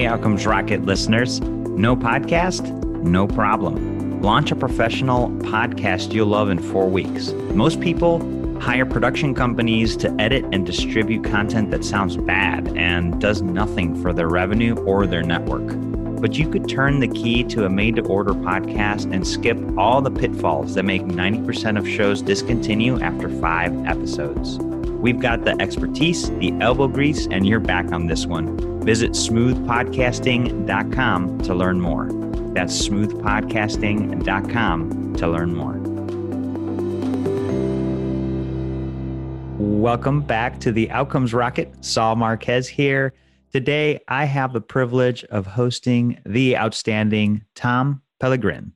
Hey, Outcomes Rocket listeners. No podcast? No problem. Launch a professional podcast you'll love in four weeks. Most people hire production companies to edit and distribute content that sounds bad and does nothing for their revenue or their network. But you could turn the key to a made to order podcast and skip all the pitfalls that make 90% of shows discontinue after five episodes. We've got the expertise, the elbow grease, and you're back on this one. Visit smoothpodcasting.com to learn more. That's smoothpodcasting.com to learn more. Welcome back to the Outcomes Rocket. Saul Marquez here. Today, I have the privilege of hosting the outstanding Tom Pellegrin.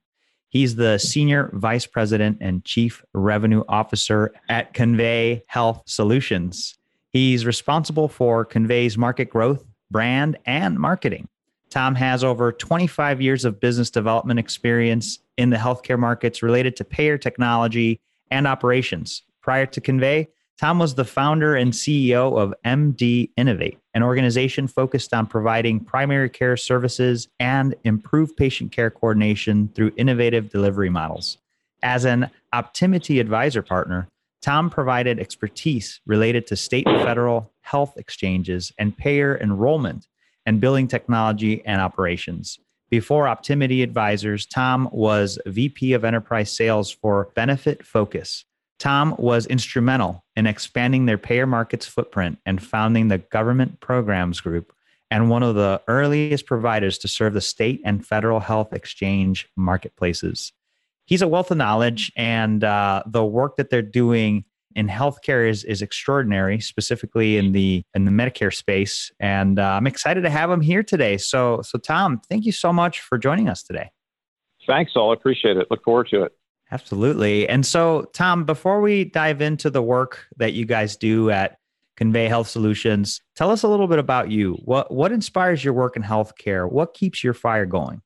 He's the Senior Vice President and Chief Revenue Officer at Convey Health Solutions. He's responsible for Convey's market growth, brand, and marketing. Tom has over 25 years of business development experience in the healthcare markets related to payer technology and operations. Prior to Convey, Tom was the founder and CEO of MD Innovate, an organization focused on providing primary care services and improved patient care coordination through innovative delivery models. As an Optimity advisor partner, Tom provided expertise related to state and federal health exchanges and payer enrollment and billing technology and operations. Before Optimity Advisors, Tom was VP of Enterprise Sales for Benefitfocus, Tom was instrumental in expanding their payer markets footprint and founding the Government Programs Group and one of the earliest providers to serve the state and federal health exchange marketplaces. He's a wealth of knowledge, and uh, the work that they're doing in healthcare is, is extraordinary, specifically in the in the Medicare space. And uh, I'm excited to have him here today. So, so Tom, thank you so much for joining us today. Thanks, Saul. I appreciate it. Look forward to it. Absolutely. And so, Tom, before we dive into the work that you guys do at Convey Health Solutions, tell us a little bit about you. What what inspires your work in healthcare? What keeps your fire going?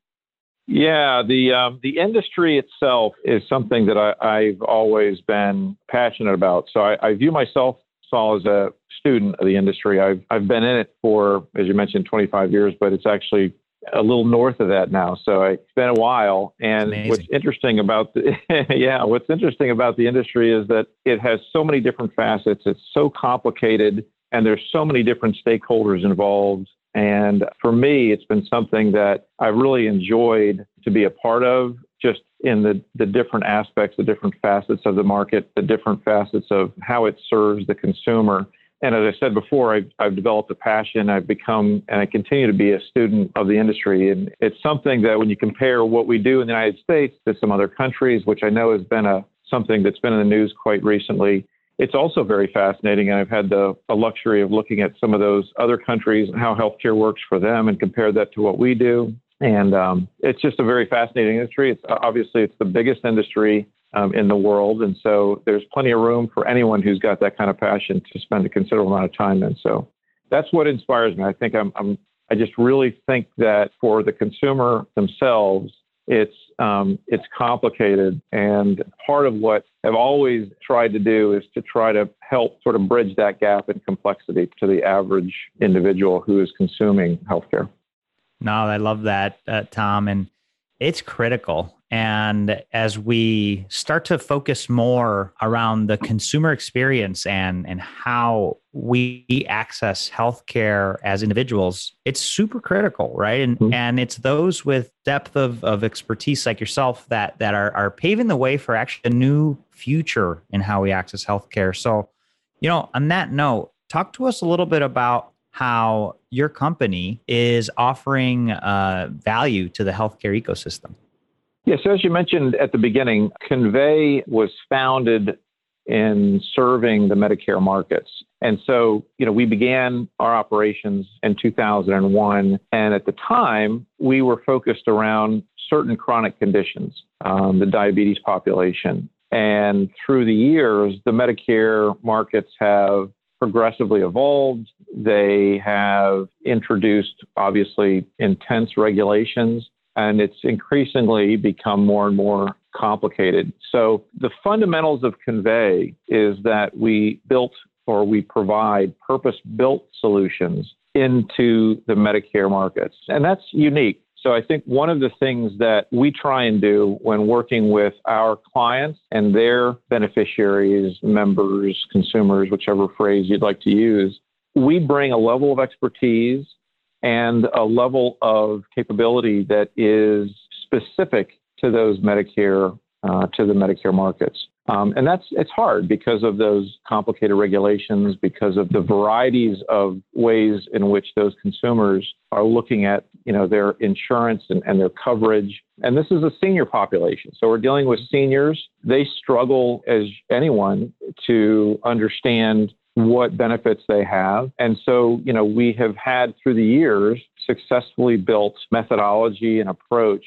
Yeah, the um, the industry itself is something that I, have always been passionate about. So I, I view myself, Saul, as a student of the industry. I've I've been in it for, as you mentioned, 25 years, but it's actually a little north of that now. So it's been a while. And what's interesting about the yeah, what's interesting about the industry is that it has so many different facets. It's so complicated, and there's so many different stakeholders involved. And for me, it's been something that I've really enjoyed to be a part of, just in the, the different aspects, the different facets of the market, the different facets of how it serves the consumer. And as I said before, I've, I've, developed a passion. I've become, and I continue to be a student of the industry. And it's something that when you compare what we do in the United States to some other countries, which I know has been a something that's been in the news quite recently, it's also very fascinating. I've had the, the luxury of looking at some of those other countries and how healthcare works for them and compare that to what we do. And um, it's just a very fascinating industry. It's obviously it's the biggest industry um, in the world. And so there's plenty of room for anyone who's got that kind of passion to spend a considerable amount of time in. So that's what inspires me. I think I'm, I'm I just really think that for the consumer themselves, it's um, it's complicated, and part of what I've always tried to do is to try to help sort of bridge that gap in complexity to the average individual who is consuming healthcare. No, I love that, uh, Tom, and it's critical. And as we start to focus more around the consumer experience and, and how we access healthcare as individuals, it's super critical, right? And mm-hmm. and it's those with depth of, of expertise like yourself that that are, are paving the way for actually a new future in how we access healthcare. So, you know, on that note, talk to us a little bit about how your company is offering uh, value to the healthcare ecosystem. Yes, so as you mentioned at the beginning, Convey was founded in serving the Medicare markets. And so, you know, we began our operations in 2001. And at the time, we were focused around certain chronic conditions, um, the diabetes population. And through the years, the Medicare markets have progressively evolved. They have introduced, obviously, intense regulations and it's increasingly become more and more complicated. So the fundamentals of Convey is that we built or we provide purpose built solutions into the Medicare markets. And that's unique. So I think one of the things that we try and do when working with our clients and their beneficiaries, members, consumers, whichever phrase you'd like to use, we bring a level of expertise and a level of capability that is specific to those Medicare, uh, to the Medicare markets. Um, and that's it's hard because of those complicated regulations, because of the varieties of ways in which those consumers are looking at you know their insurance and, and their coverage. And this is a senior population, so we're dealing with seniors. They struggle as anyone to understand what benefits they have. And so, you know, we have had through the years successfully built methodology and approach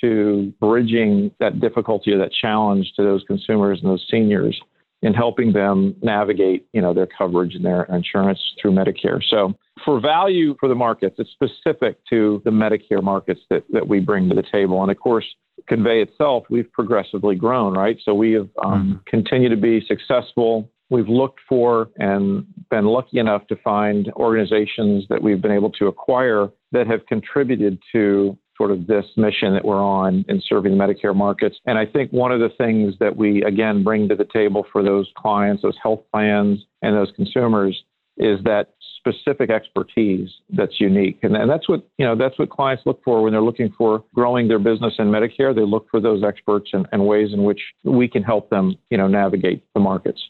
to bridging that difficulty or that challenge to those consumers and those seniors in helping them navigate, you know, their coverage and their insurance through Medicare. So for value for the markets, it's specific to the Medicare markets that, that we bring to the table. And of course, Convey itself, we've progressively grown, right? So we have um, mm-hmm. continued to be successful. We've looked for and been lucky enough to find organizations that we've been able to acquire that have contributed to sort of this mission that we're on in serving the Medicare markets. And I think one of the things that we, again, bring to the table for those clients, those health plans, and those consumers is that specific expertise that's unique. And, and that's what, you know, that's what clients look for when they're looking for growing their business in Medicare. They look for those experts and, and ways in which we can help them, you know, navigate the markets.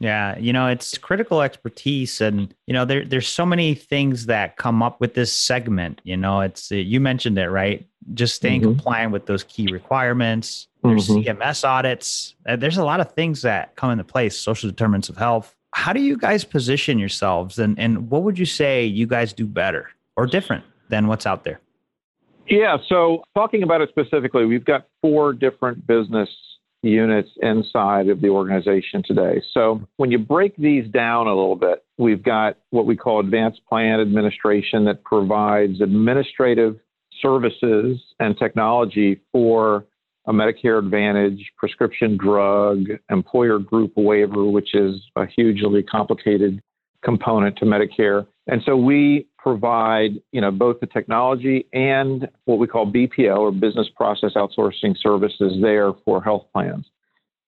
Yeah, you know, it's critical expertise and you know there there's so many things that come up with this segment, you know, it's you mentioned it, right? Just staying mm-hmm. compliant with those key requirements, there's mm-hmm. CMS audits. Uh, there's a lot of things that come into place, social determinants of health. How do you guys position yourselves and and what would you say you guys do better or different than what's out there? Yeah, so talking about it specifically, we've got four different business units inside of the organization today. So when you break these down a little bit, we've got what we call advanced plan administration that provides administrative services and technology for a Medicare Advantage, prescription drug, employer group waiver, which is a hugely complicated component to Medicare. And so we provide, you know, both the technology and what we call BPO or business process outsourcing services there for health plans.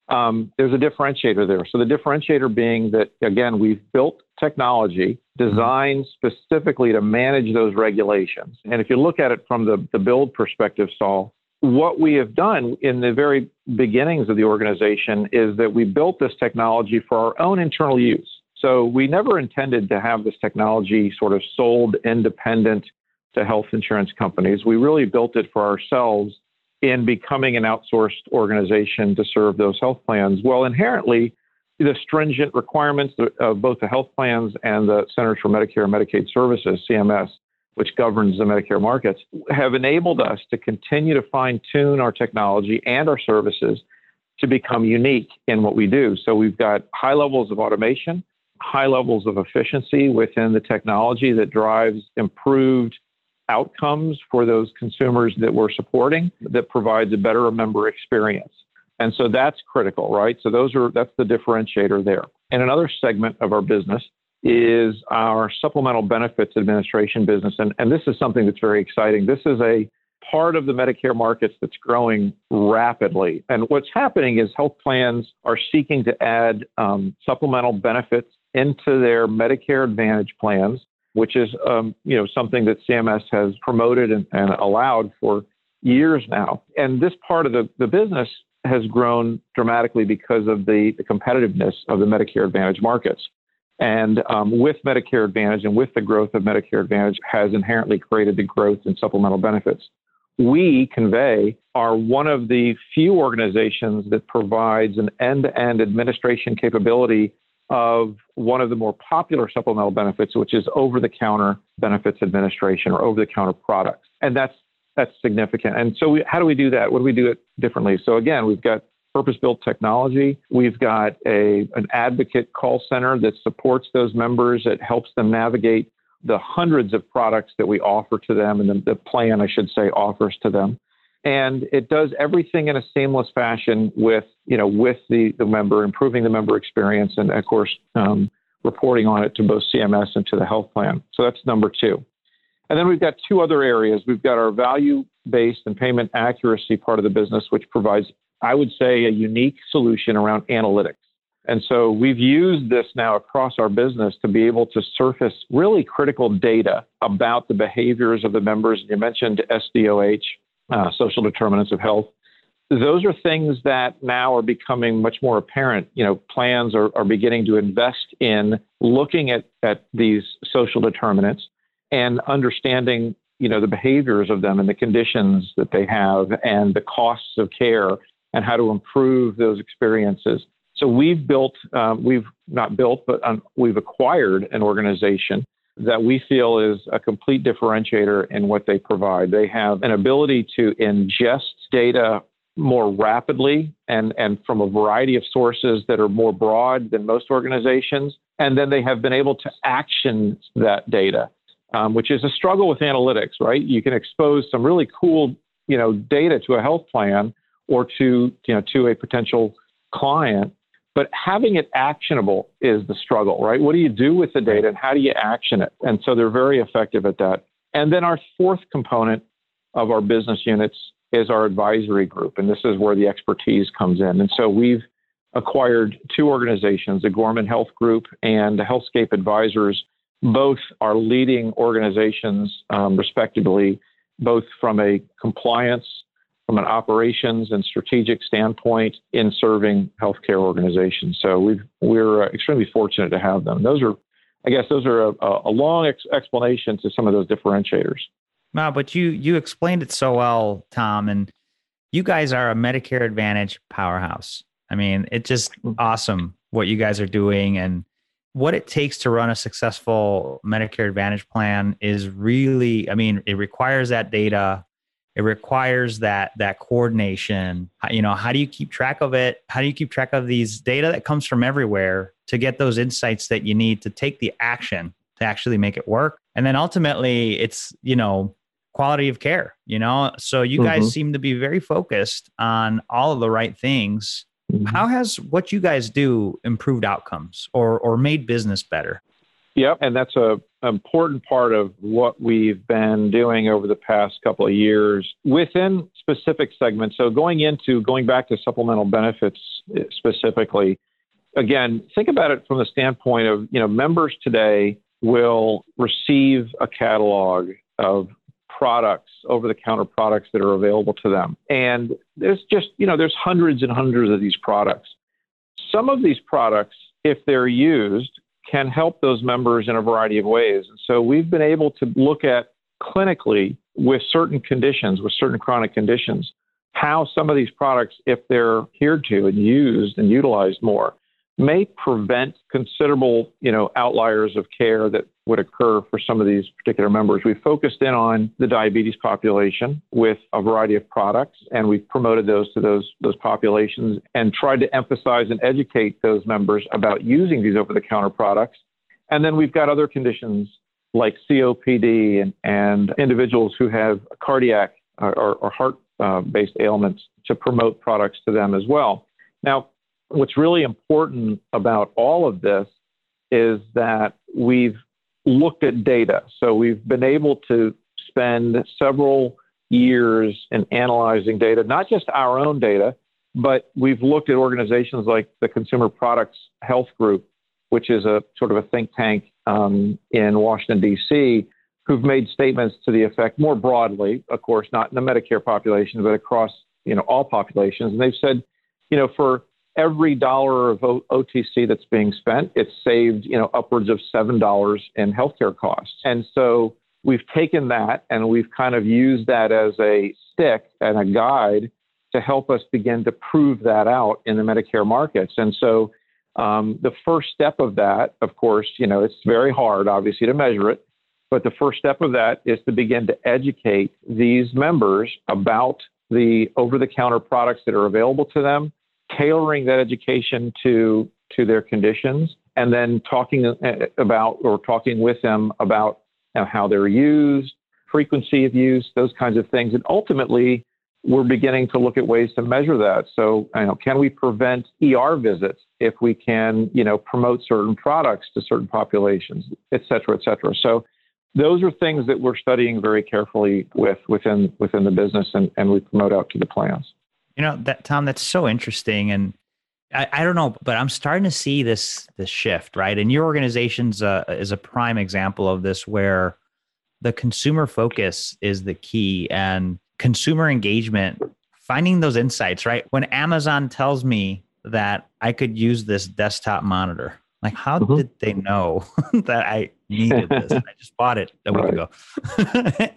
Um, there's a differentiator there. So the differentiator being that again, we've built technology designed specifically to manage those regulations. And if you look at it from the, the build perspective, Saul, what we have done in the very beginnings of the organization is that we built this technology for our own internal use. So we never intended to have this technology sort of sold independent to health insurance companies. We really built it for ourselves in becoming an outsourced organization to serve those health plans. Well, inherently, the stringent requirements of both the health plans and the Centers for Medicare and Medicaid Services, CMS, which governs the Medicare markets, have enabled us to continue to fine tune our technology and our services to become unique in what we do. So we've got high levels of automation high levels of efficiency within the technology that drives improved outcomes for those consumers that we're supporting that provides a better member experience. And so that's critical, right? So those are that's the differentiator there. And another segment of our business is our supplemental benefits administration business. And, and this is something that's very exciting. This is a part of the Medicare markets that's growing rapidly. And what's happening is health plans are seeking to add um, supplemental benefits into their Medicare Advantage plans, which is um, you know something that CMS has promoted and, and allowed for years now. And this part of the, the business has grown dramatically because of the, the competitiveness of the Medicare Advantage markets. And um, with Medicare Advantage and with the growth of Medicare Advantage has inherently created the growth in supplemental benefits. We, Convey, are one of the few organizations that provides an end to end administration capability of one of the more popular supplemental benefits, which is over the counter benefits administration or over the counter products. And that's that's significant. And so, we, how do we do that? What do we do it differently? So, again, we've got purpose built technology. We've got a, an advocate call center that supports those members, it helps them navigate the hundreds of products that we offer to them and the, the plan, I should say, offers to them and it does everything in a seamless fashion with you know with the the member improving the member experience and of course um, reporting on it to both CMS and to the health plan. So that's number two. And then we've got two other areas. We've got our value based and payment accuracy part of the business, which provides, I would say, a unique solution around analytics. And so we've used this now across our business to be able to surface really critical data about the behaviors of the members. You mentioned SDOH, uh, social determinants of health. Those are things that now are becoming much more apparent. You know, plans are, are beginning to invest in looking at, at these social determinants and understanding, you know, the behaviors of them and the conditions that they have and the costs of care and how to improve those experiences. So we've built, um, we've not built, but um, we've acquired an organization that we feel is a complete differentiator in what they provide. They have an ability to ingest data more rapidly and, and from a variety of sources that are more broad than most organizations. And then they have been able to action that data, um, which is a struggle with analytics, right? You can expose some really cool, you know, data to a health plan or to, you know, to a potential client but having it actionable is the struggle, right? What do you do with the data and how do you action it? And so they're very effective at that. And then our fourth component of our business units is our advisory group. And this is where the expertise comes in. And so we've acquired two organizations, the Gorman Health Group and the Healthscape Advisors. Both are leading organizations, um, respectively, both from a compliance from an operations and strategic standpoint in serving healthcare organizations. So we we're uh, extremely fortunate to have them. Those are, I guess, those are a, a long ex- explanation to some of those differentiators. Wow, but you you explained it so well, Tom, and you guys are a Medicare Advantage powerhouse. I mean, it's just awesome what you guys are doing and what it takes to run a successful Medicare Advantage plan is really, I mean, it requires that data it requires that that coordination. You know how do you keep track of it? How do you keep track of these data that comes from everywhere to get those insights that you need to take the action to actually make it work? And then ultimately it's you know quality of care you know? So you guys mm-hmm. seem to be very focused on all of the right things. Mm-hmm. how has what you guys do improved outcomes or or made business better Yep, and that's a important part of what we've been doing over the past couple of years within specific segments. So going into going back to supplemental benefits eh, specifically, again, think about it from the standpoint of you know members today will receive a catalog of products over the counter products that are available to them. And there's just you know there's hundreds and hundreds of these products. Some of these products if they're used can help those members in a variety of ways. And so we've been able to look at clinically with certain conditions, with certain chronic conditions, how some of these products, if they're adhered to and used and utilized more, may prevent considerable, you know, outliers of care that would occur for some of these particular members. We've focused in on the diabetes population with a variety of products, and we've promoted those to those those populations and tried to emphasize and educate those members about using these over-the-counter products. And then we've got other conditions like COPD and, and individuals who have cardiac or, or heart-based uh, ailments to promote products to them as well. Now, what's really important about all of this is that we've looked at data. So we've been able to spend several years in analyzing data, not just our own data, but we've looked at organizations like the Consumer Products Health Group, which is a sort of a think tank um, in Washington, D.C., who've made statements to the effect more broadly, of course, not in the Medicare population, but across you know all populations. And they've said, you know, for every dollar of o- OTC that's being spent, it's saved, you know, upwards of seven dollars in healthcare costs. And so we've taken that and we've kind of used that as a stick and a guide to help us begin to prove that out in the Medicare markets. And so um, the first step of that, of course, you know, it's very hard, obviously, to measure it. But the first step of that is to begin to educate these members about the over the counter products that are available to them tailoring that education to to their conditions, and then talking uh, about or talking with them about you know, how they're used, frequency of use, those kinds of things, and ultimately we're beginning to look at ways to measure that. So, you know, can we prevent ER visits if we can, you know, promote certain products to certain populations, et cetera, et cetera. So those are things that we're studying very carefully with within within the business and, and we promote out to the plans. You know, that Tom, that's so interesting. And I, I don't know, but I'm starting to see this this shift, right? And your organization's uh, is a prime example of this where the consumer focus is the key and consumer engagement, finding those insights, right? When Amazon tells me that I could use this desktop monitor, like how mm-hmm. did they know that I needed this? I just bought it a week right. ago.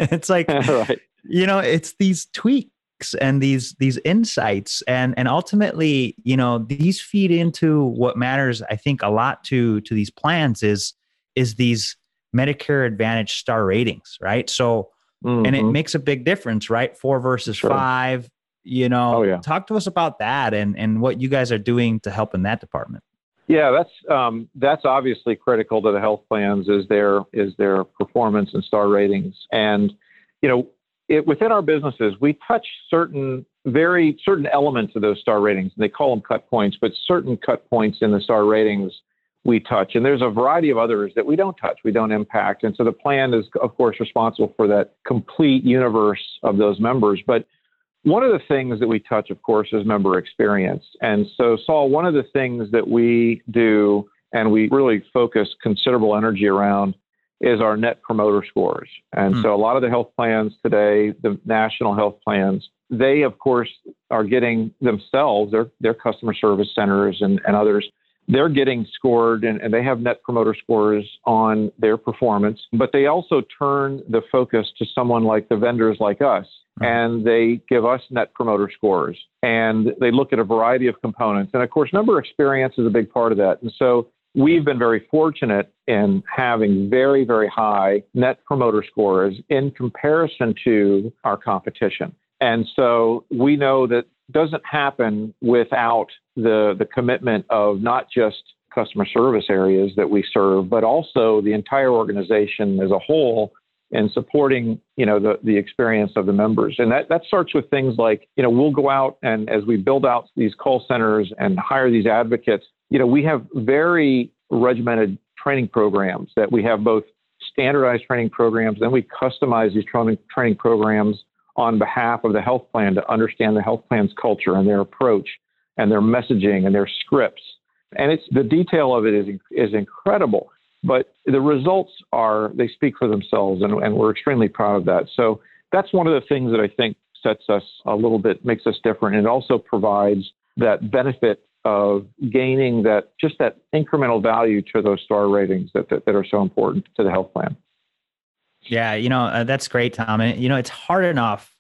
it's like, right. you know, it's these tweaks and these these insights and and ultimately you know these feed into what matters i think a lot to to these plans is is these medicare advantage star ratings right so Mm-hmm. And it mm-hmm. makes a big difference, right? Four versus sure. five. You know, oh, yeah. talk to us about that and and what you guys are doing to help in that department. Yeah, that's um, that's obviously critical to the health plans is their is their performance and star ratings. And you know, it, within our businesses, we touch certain very certain elements of those star ratings. And they call them cut points, but certain cut points in the star ratings we touch. And there's a variety of others that we don't touch, we don't impact. And so the plan is, of course, responsible for that complete universe of those members. But one of the things that we touch, of course, is member experience. And so, Saul, one of the things that we do and we really focus considerable energy around is our net promoter scores. And hmm. so, a lot of the health plans today, the national health plans, they, of course, are getting themselves, their, their customer service centers and, and others, they're getting scored and, and, they have net promoter scores on their performance, but they also turn the focus to someone like the vendors like us. And they give us net promoter scores and they look at a variety of components. And of course, member experience is a big part of that. And so we've been very fortunate in having very, very high net promoter scores in comparison to our competition. And so we know that doesn't happen without the, the commitment of not just customer service areas that we serve, but also the entire organization as a whole in supporting, you know, the, the experience of the members. And that, that starts with things like, you know, we'll go out and as we build out these call centers and hire these advocates, you know, we have very regimented training programs that we have both standardized training programs, then we customize these training, training programs on behalf of the health plan to understand the health plan's culture and their approach and their messaging and their scripts. And it's the detail of it is is incredible, but the results are they speak for themselves, and, and we're extremely proud of that. So that's one of the things that I think sets us a little bit, makes us different, and it also provides that benefit of gaining that just that incremental value to those star ratings that, that, that are so important to the health plan. Yeah, you know, uh, that's great, Tom. And, you know, it's hard enough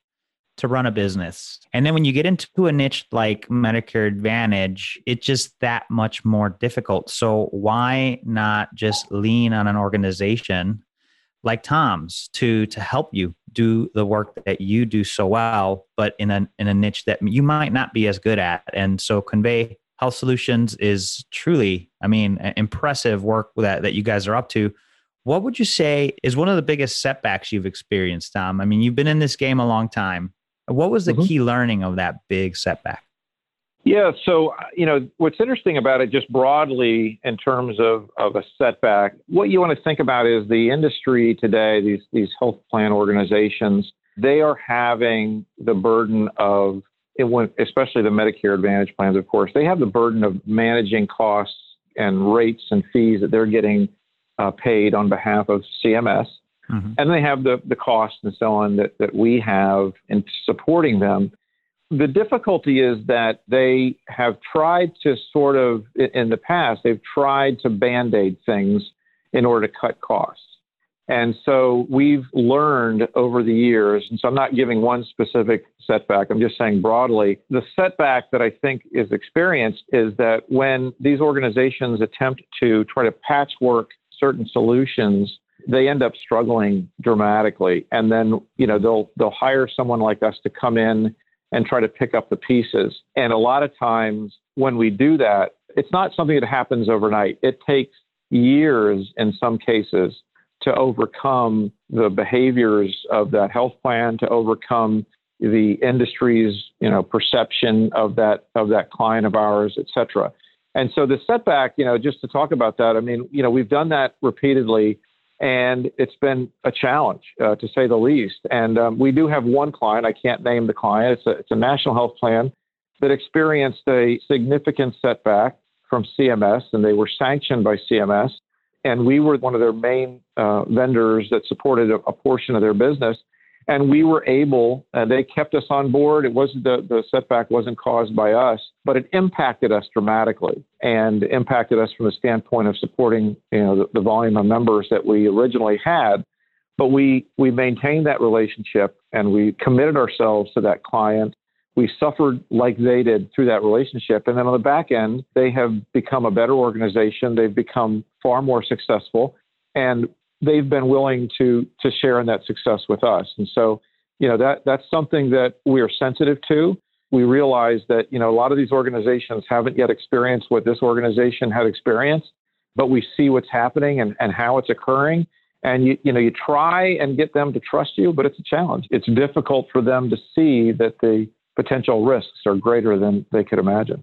to run a business. And then when you get into a niche like Medicare Advantage, it's just that much more difficult. So why not just lean on an organization like Tom's to to help you do the work that you do so well, but in a in a niche that you might not be as good at. And so Convey Health Solutions is truly, I mean, impressive work that that you guys are up to. What would you say is one of the biggest setbacks you've experienced, Tom? I mean, you've been in this game a long time. What was the mm-hmm. key learning of that big setback? Yeah, so you know what's interesting about it, just broadly in terms of, of a setback, what you want to think about is the industry today. These these health plan organizations, they are having the burden of, especially the Medicare Advantage plans, of course, they have the burden of managing costs and rates and fees that they're getting uh, paid on behalf of CMS. Mm-hmm. And they have the, the costs and so on that, that we have in supporting them. The difficulty is that they have tried to sort of, in the past, they've tried to band aid things in order to cut costs. And so we've learned over the years, and so I'm not giving one specific setback, I'm just saying broadly, the setback that I think is experienced is that when these organizations attempt to try to patchwork certain solutions, they end up struggling dramatically. And then, you know, they'll they'll hire someone like us to come in and try to pick up the pieces. And a lot of times when we do that, it's not something that happens overnight. It takes years in some cases to overcome the behaviors of that health plan, to overcome the industry's you know perception of that of that client of ours, et cetera. And so the setback, you know, just to talk about that, I mean, you know, we've done that repeatedly, and it's been a challenge uh, to say the least. And um, we do have one client. I can't name the client. It's a it's a national health plan that experienced a significant setback from CMS, and they were sanctioned by CMS. And we were one of their main uh, vendors that supported a, a portion of their business. And we were able uh, they kept us on board. It wasn't the, the setback wasn't caused by us but it impacted us dramatically and impacted us from the standpoint of supporting you know the, the volume of members that we originally had. But we we maintained that relationship and we committed ourselves to that client we suffered like they did through that relationship and then on the back end they have become a better organization they've become far more successful and they've been willing to to share in that success with us. And so, you know, that that's something that we are sensitive to. We realize that you know a lot of these organizations haven't yet experienced what this organization had experienced, but we see what's happening and, and how it's occurring. And you you know you try and get them to trust you, but it's a challenge. It's difficult for them to see that the potential risks are greater than they could imagine.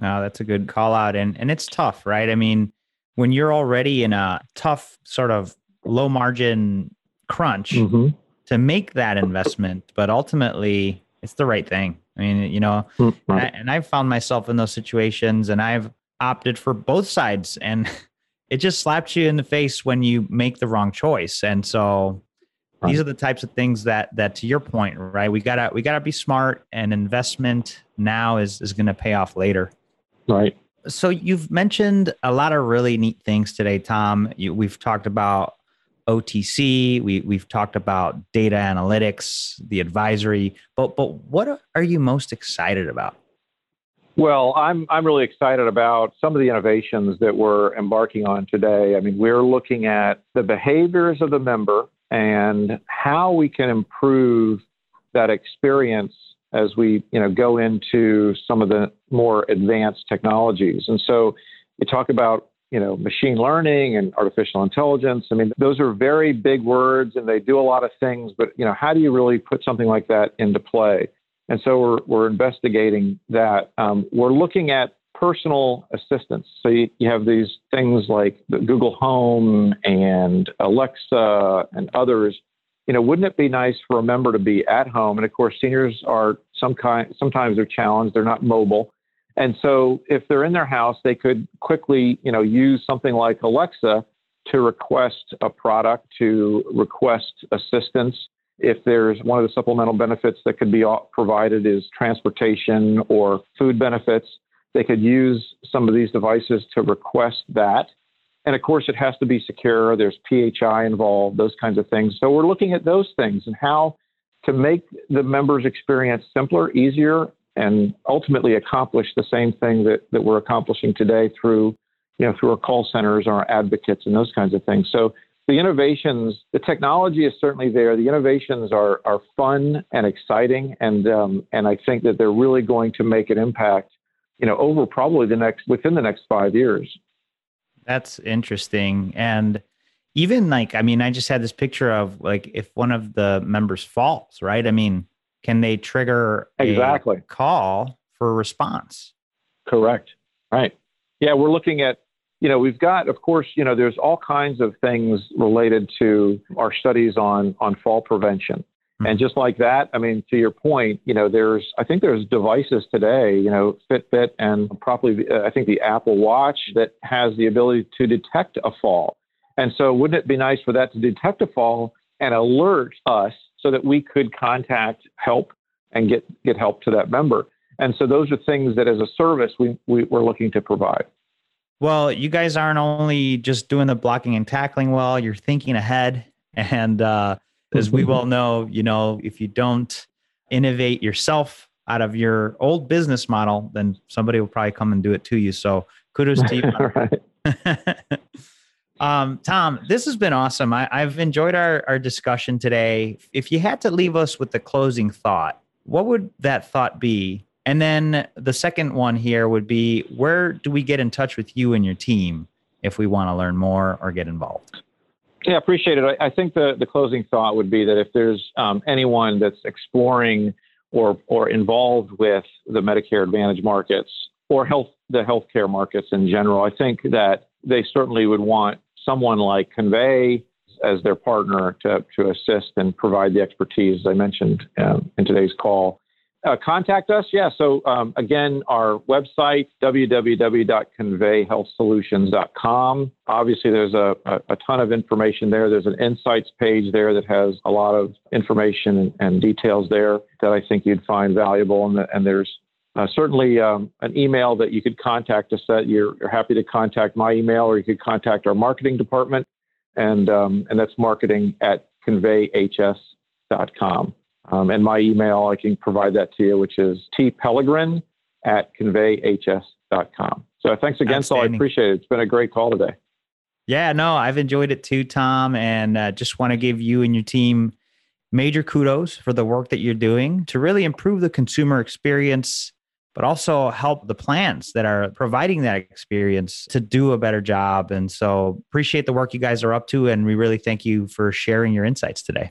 No, that's a good call out, and and it's tough, right? I mean, when you're already in a tough sort of low margin crunch mm-hmm. to make that investment, but ultimately it's the right thing. I mean, you know, mm-hmm. and, I, and I've found myself in those situations and I've opted for both sides and it just slaps you in the face when you make the wrong choice. And so right. these are the types of things that that to your point, right? We gotta we gotta be smart and investment now is is gonna pay off later. Right. So you've mentioned a lot of really neat things today, Tom. You, we've talked about OTC. We we've talked about data analytics, the advisory. But but what are you most excited about? Well, I'm I'm really excited about some of the innovations that we're embarking on today. I mean, we're looking at the behaviors of the member and how we can improve that experience as we you know go into some of the more advanced technologies. And so you talk about you know, machine learning and artificial intelligence. I mean, those are very big words and they do a lot of things, but, you know, how do you really put something like that into play? And so we're, we're investigating that. Um, we're looking at personal assistance. So you, you have these things like the Google Home and Alexa and others. You know, wouldn't it be nice for a member to be at home? And of course, seniors are some kind, sometimes they're challenged. They're not mobile. And so if they're in their house, they could quickly, you know, use something like Alexa to request a product, to request assistance. If there's one of the supplemental benefits that could be provided is transportation or food benefits, they could use some of these devices to request that. And of course, it has to be secure. There's PHI involved, those kinds of things. So we're looking at those things and how to make the members' experience simpler, easier, and ultimately accomplish the same thing that, that we're accomplishing today through, you know, through our call centers, our advocates, and those kinds of things. So the innovations, the technology is certainly there. The innovations are are fun and exciting, and um, and I think that they're really going to make an impact, you know, over probably the next within the next five years. That's interesting, and even like I mean, I just had this picture of like if one of the members falls, right? I mean, can they trigger exactly call for response? Correct. Right. Yeah, we're looking at you know we've got of course you know there's all kinds of things related to our studies on on fall prevention. And just like that i mean to your point you know there's i think there's devices today you know fitbit and probably uh, i think the apple watch that has the ability to detect a fall and so wouldn't it be nice for that to detect a fall and alert us so that we could contact help and get, get help to that member. And so those are things that as a service we, we, we're looking to provide. Well, you guys aren't only just doing the blocking and tackling well, you're thinking ahead. And uh, as we well know, you know, if you don't innovate yourself out of your old business model, then somebody will probably come and do it to you. So kudos to you. Um, Tom, this has been awesome. I, have enjoyed our, our discussion today. If you had to leave us with the closing thought, what would that thought be? And then the second one here would be where do we get in touch with you and your team if we want to learn more or get involved? Yeah, appreciate it. I, I think the, the closing thought would be that if there's um, anyone that's exploring or or involved with the Medicare Advantage markets or health the healthcare markets in general. I think that they certainly would want someone like Convey as their partner to, to assist and provide the expertise, as I mentioned um, in today's call. Uh, contact us. Yeah. So, um, again, our website, www.conveyhealthsolutions.com. Obviously, there's a, a, a, ton of information there. There's an insights page there that has a lot of information and, and details there that I think you'd find valuable. And, and there's uh, certainly um, an email that you could contact us at. You're, you're, happy to contact my email or you could contact our marketing department and um, and that's marketing at conveyhs.com. Um, and my email, I can provide that to you, which is tpellegrin at conveyhs.com. So thanks again, Saul. I appreciate it. It's been a great call today. Yeah, no, I've enjoyed it too, Tom, and uh, just want to give you and your team major kudos for the work that you're doing to really improve the consumer experience but also help the plants that are providing that experience to do a better job. And so appreciate the work you guys are up to. And we really thank you for sharing your insights today.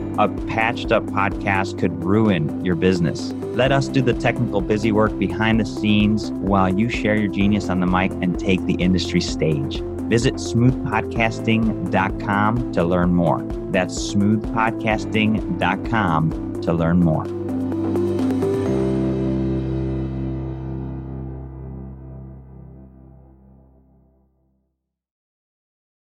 A patched up podcast could ruin your business. Let us do the technical busy work behind the scenes while you share your genius on the mic and take the industry stage. Visit smoothpodcasting.com to learn more. That's smoothpodcasting.com to learn more.